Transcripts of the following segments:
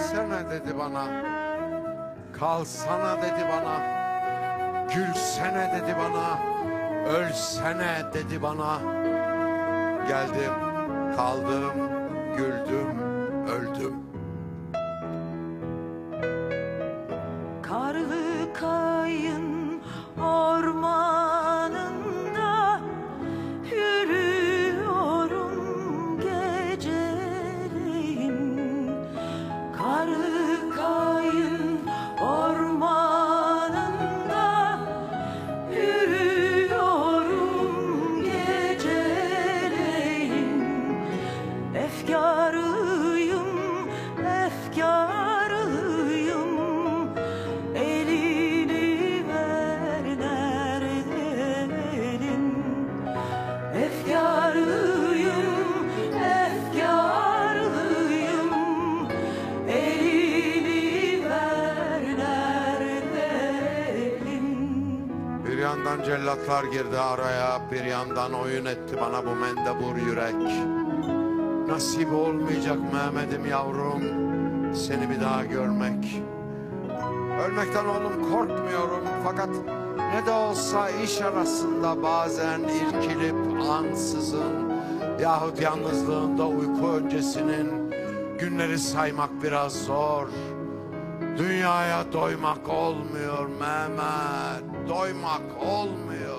gelsene dedi bana. Kalsana dedi bana. Gülsene dedi bana. Ölsene dedi bana. Geldim, kaldım, güldüm, öldüm. Karlı kayın yandan cellatlar girdi araya, bir yandan oyun etti bana bu mendebur yürek. Nasip olmayacak Mehmet'im yavrum, seni bir daha görmek. Ölmekten oğlum korkmuyorum fakat ne de olsa iş arasında bazen irkilip ansızın yahut yalnızlığında uyku öncesinin günleri saymak biraz zor. Dünyaya doymak olmuyor Mehmet, doymak olmuyor.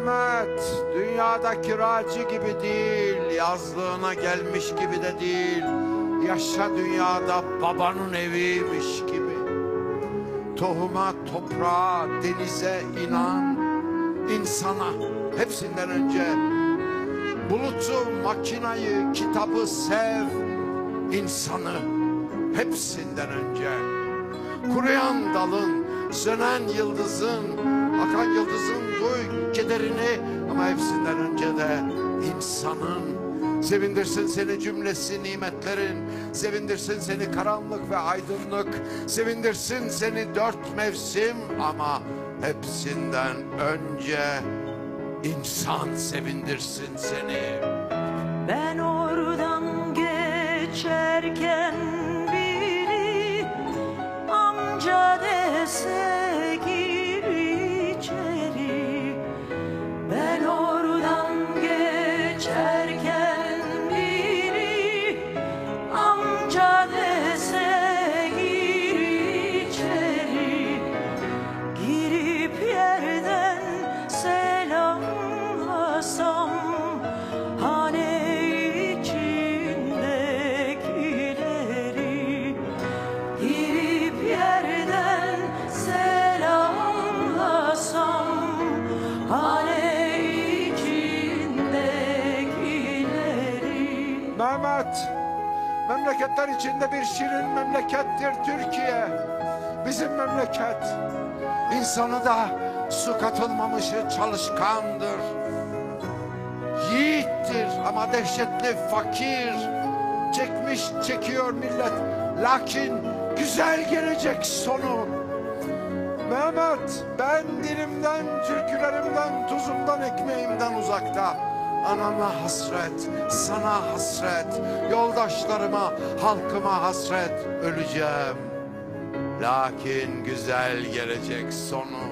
Mehmet, dünyada kiracı gibi değil, yazlığına gelmiş gibi de değil. Yaşa dünyada babanın eviymiş gibi. Tohuma, toprağa, denize inan, insana hepsinden önce. Bulutu, makinayı, kitabı sev, insanı hepsinden önce. Kuruyan dalın, sönen yıldızın, akan yıldızın duy kederini ama hepsinden önce de insanın. Sevindirsin seni cümlesi nimetlerin, sevindirsin seni karanlık ve aydınlık, sevindirsin seni dört mevsim ama hepsinden önce insan sevindirsin seni. Ben oradan geçerken Mehmet, memleketler içinde bir şirin memlekettir Türkiye. Bizim memleket. İnsanı da su katılmamışı çalışkandır. Yiğittir ama dehşetli fakir. Çekmiş çekiyor millet. Lakin güzel gelecek sonu. Mehmet ben dilimden, türkülerimden, tuzumdan, ekmeğimden uzakta. Anama hasret, sana hasret, yoldaşlarıma, halkıma hasret öleceğim. Lakin güzel gelecek sonu.